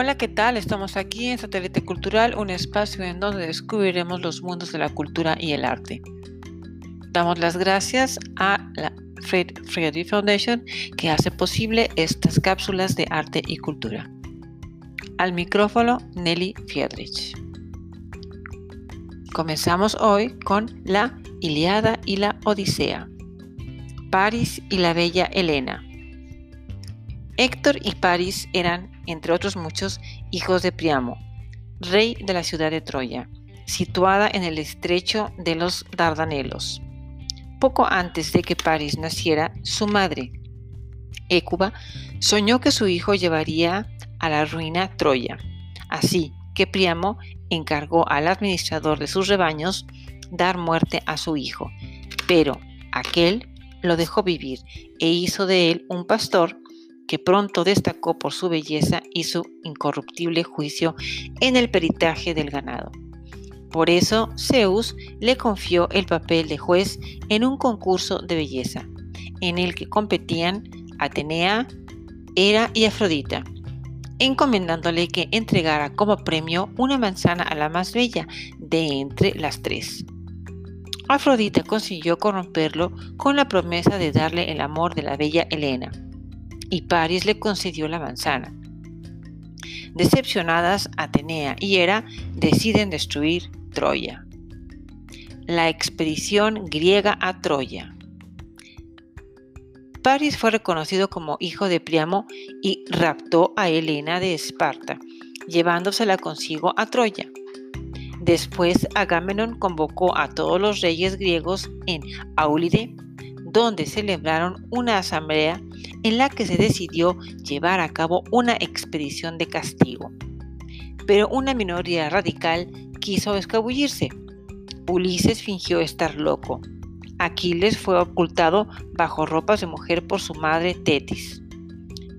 Hola, ¿qué tal? Estamos aquí en Satélite Cultural, un espacio en donde descubriremos los mundos de la cultura y el arte. Damos las gracias a la Fred Friedrich Foundation que hace posible estas cápsulas de arte y cultura. Al micrófono, Nelly Friedrich. Comenzamos hoy con la Iliada y la Odisea. Paris y la bella Helena. Héctor y Paris eran, entre otros muchos, hijos de Priamo, rey de la ciudad de Troya, situada en el estrecho de los Dardanelos. Poco antes de que Paris naciera, su madre, Écuba, soñó que su hijo llevaría a la ruina Troya. Así que Priamo encargó al administrador de sus rebaños dar muerte a su hijo, pero aquel lo dejó vivir e hizo de él un pastor que pronto destacó por su belleza y su incorruptible juicio en el peritaje del ganado. Por eso Zeus le confió el papel de juez en un concurso de belleza, en el que competían Atenea, Hera y Afrodita, encomendándole que entregara como premio una manzana a la más bella de entre las tres. Afrodita consiguió corromperlo con la promesa de darle el amor de la bella Helena y Paris le concedió la manzana. Decepcionadas, Atenea y Hera deciden destruir Troya. La expedición griega a Troya. Paris fue reconocido como hijo de Priamo y raptó a Helena de Esparta, llevándosela consigo a Troya. Después Agamenón convocó a todos los reyes griegos en Aulide, donde celebraron una asamblea en la que se decidió llevar a cabo una expedición de castigo. Pero una minoría radical quiso escabullirse. Ulises fingió estar loco. Aquiles fue ocultado bajo ropas de mujer por su madre Tetis.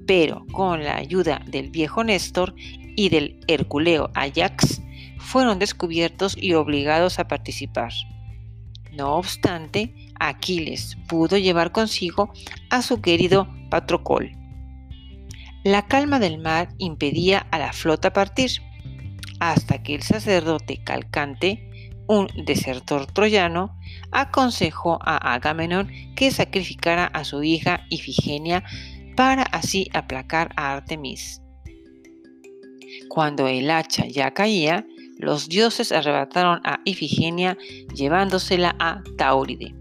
Pero con la ayuda del viejo Néstor y del Herculeo Ajax, fueron descubiertos y obligados a participar. No obstante, Aquiles pudo llevar consigo a su querido Patrocol. La calma del mar impedía a la flota partir, hasta que el sacerdote Calcante, un desertor troyano, aconsejó a Agamenón que sacrificara a su hija Ifigenia para así aplacar a Artemis. Cuando el hacha ya caía, los dioses arrebataron a Ifigenia llevándosela a Tauride.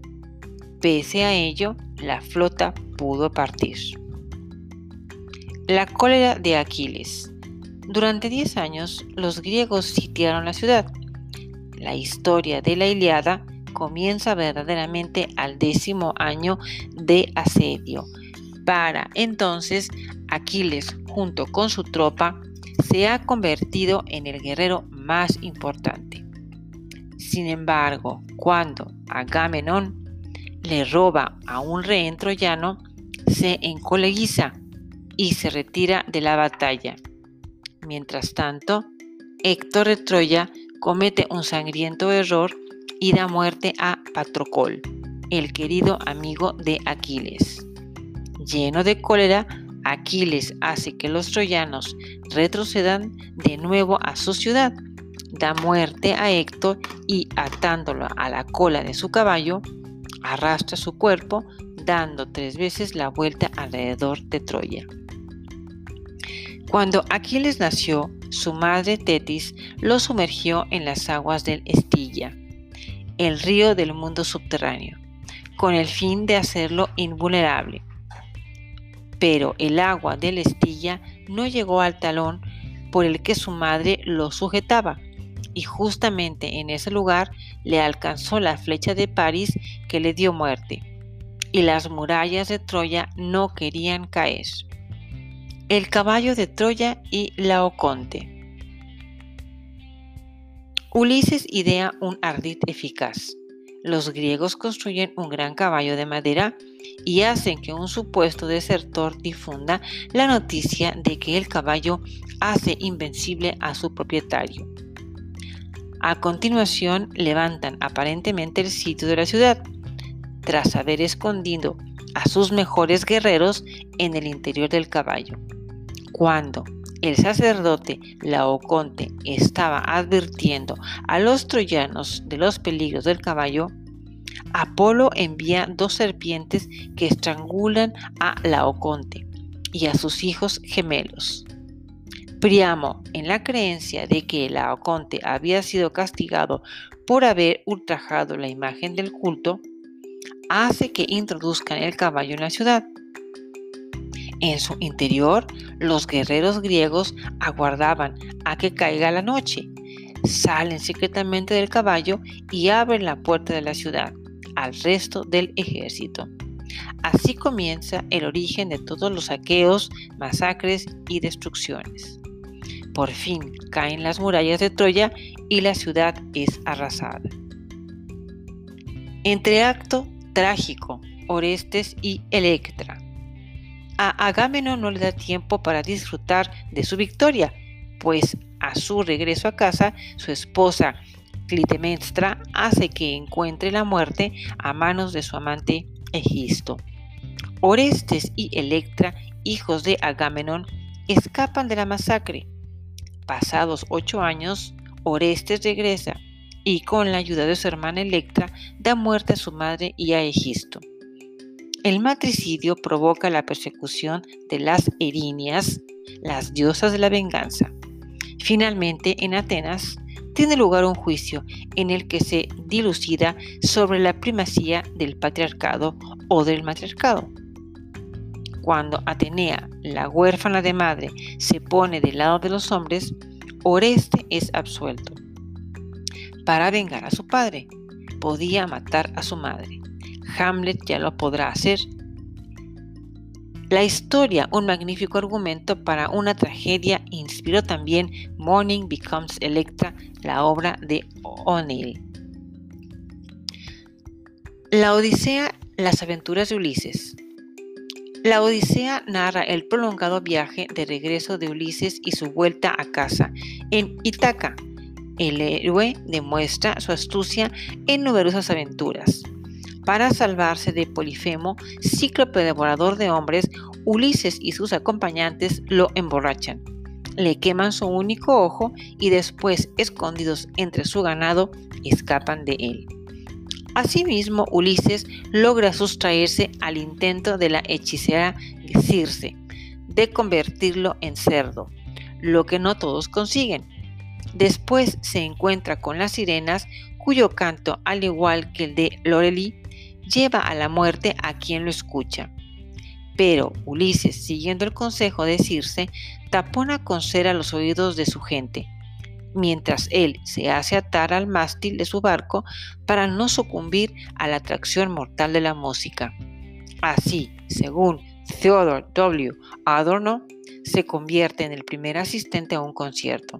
Pese a ello, la flota pudo partir. La cólera de Aquiles. Durante 10 años los griegos sitiaron la ciudad. La historia de la Iliada comienza verdaderamente al décimo año de asedio. Para entonces, Aquiles, junto con su tropa, se ha convertido en el guerrero más importante. Sin embargo, cuando Agamenón le roba a un rehén troyano, se encoleguiza y se retira de la batalla. Mientras tanto, Héctor de Troya comete un sangriento error y da muerte a Patrocol, el querido amigo de Aquiles. Lleno de cólera, Aquiles hace que los troyanos retrocedan de nuevo a su ciudad, da muerte a Héctor y atándolo a la cola de su caballo, arrastra su cuerpo dando tres veces la vuelta alrededor de Troya. Cuando Aquiles nació, su madre Tetis lo sumergió en las aguas del Estilla, el río del mundo subterráneo, con el fin de hacerlo invulnerable. Pero el agua del Estilla no llegó al talón por el que su madre lo sujetaba, y justamente en ese lugar le alcanzó la flecha de París que le dio muerte, y las murallas de Troya no querían caer. El caballo de Troya y Laoconte. Ulises idea un ardid eficaz. Los griegos construyen un gran caballo de madera y hacen que un supuesto desertor difunda la noticia de que el caballo hace invencible a su propietario. A continuación levantan aparentemente el sitio de la ciudad, tras haber escondido a sus mejores guerreros en el interior del caballo. Cuando, el sacerdote Laoconte estaba advirtiendo a los troyanos de los peligros del caballo, Apolo envía dos serpientes que estrangulan a Laoconte y a sus hijos gemelos. Priamo, en la creencia de que Laoconte había sido castigado por haber ultrajado la imagen del culto, hace que introduzcan el caballo en la ciudad. En su interior, los guerreros griegos aguardaban a que caiga la noche. Salen secretamente del caballo y abren la puerta de la ciudad al resto del ejército. Así comienza el origen de todos los saqueos, masacres y destrucciones. Por fin caen las murallas de Troya y la ciudad es arrasada. Entre acto trágico, Orestes y Electra a Agamenón no le da tiempo para disfrutar de su victoria, pues a su regreso a casa, su esposa Clitemnestra hace que encuentre la muerte a manos de su amante Egisto. Orestes y Electra, hijos de Agamenón, escapan de la masacre. Pasados ocho años, Orestes regresa y con la ayuda de su hermana Electra da muerte a su madre y a Egisto. El matricidio provoca la persecución de las Erinias, las diosas de la venganza. Finalmente, en Atenas, tiene lugar un juicio en el que se dilucida sobre la primacía del patriarcado o del matriarcado. Cuando Atenea, la huérfana de madre, se pone del lado de los hombres, Oreste es absuelto. Para vengar a su padre, podía matar a su madre. Hamlet ya lo podrá hacer. La historia, un magnífico argumento para una tragedia, inspiró también Morning Becomes Electra, la obra de O'Neill. La Odisea, las aventuras de Ulises. La Odisea narra el prolongado viaje de regreso de Ulises y su vuelta a casa en Ítaca. El héroe demuestra su astucia en numerosas aventuras. Para salvarse de Polifemo, cíclope devorador de hombres, Ulises y sus acompañantes lo emborrachan. Le queman su único ojo y después, escondidos entre su ganado, escapan de él. Asimismo, Ulises logra sustraerse al intento de la hechicera Circe de convertirlo en cerdo, lo que no todos consiguen. Después se encuentra con las sirenas, cuyo canto, al igual que el de Lorelí, lleva a la muerte a quien lo escucha. Pero Ulises, siguiendo el consejo de Circe, tapona con cera los oídos de su gente, mientras él se hace atar al mástil de su barco para no sucumbir a la atracción mortal de la música. Así, según Theodore W. Adorno, se convierte en el primer asistente a un concierto.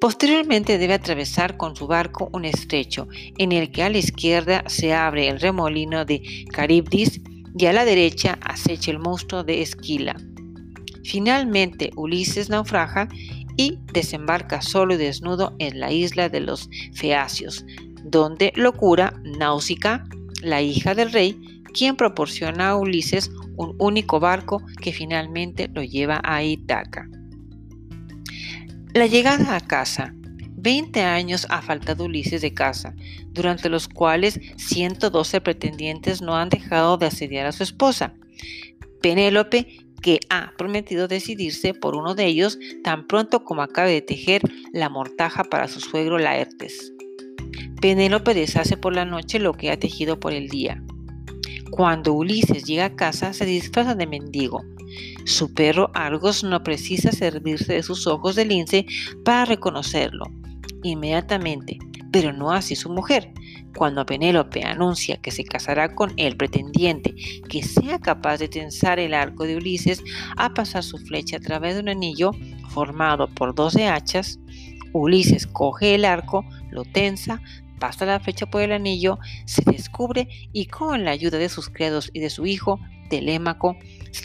Posteriormente debe atravesar con su barco un estrecho en el que a la izquierda se abre el remolino de Caribdis y a la derecha acecha el monstruo de Esquila. Finalmente Ulises naufraga y desembarca solo y desnudo en la isla de los Feacios, donde lo cura Náusica, la hija del rey, quien proporciona a Ulises un único barco que finalmente lo lleva a Ítaca. La llegada a casa. 20 años ha faltado Ulises de casa, durante los cuales 112 pretendientes no han dejado de asediar a su esposa. Penélope, que ha prometido decidirse por uno de ellos tan pronto como acabe de tejer la mortaja para su suegro Laertes. Penélope deshace por la noche lo que ha tejido por el día. Cuando Ulises llega a casa se disfraza de mendigo, su perro Argos no precisa servirse de sus ojos de lince para reconocerlo inmediatamente, pero no así su mujer. Cuando Penélope anuncia que se casará con el pretendiente que sea capaz de tensar el arco de Ulises a pasar su flecha a través de un anillo formado por 12 hachas, Ulises coge el arco, lo tensa, pasa la flecha por el anillo, se descubre y con la ayuda de sus criados y de su hijo, Telémaco,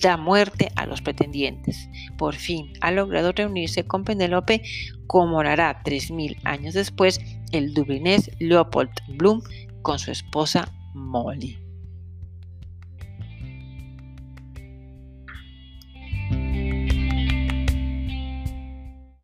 da muerte a los pretendientes. Por fin ha logrado reunirse con Penélope, como hará 3.000 años después el dublinés Leopold Bloom con su esposa Molly.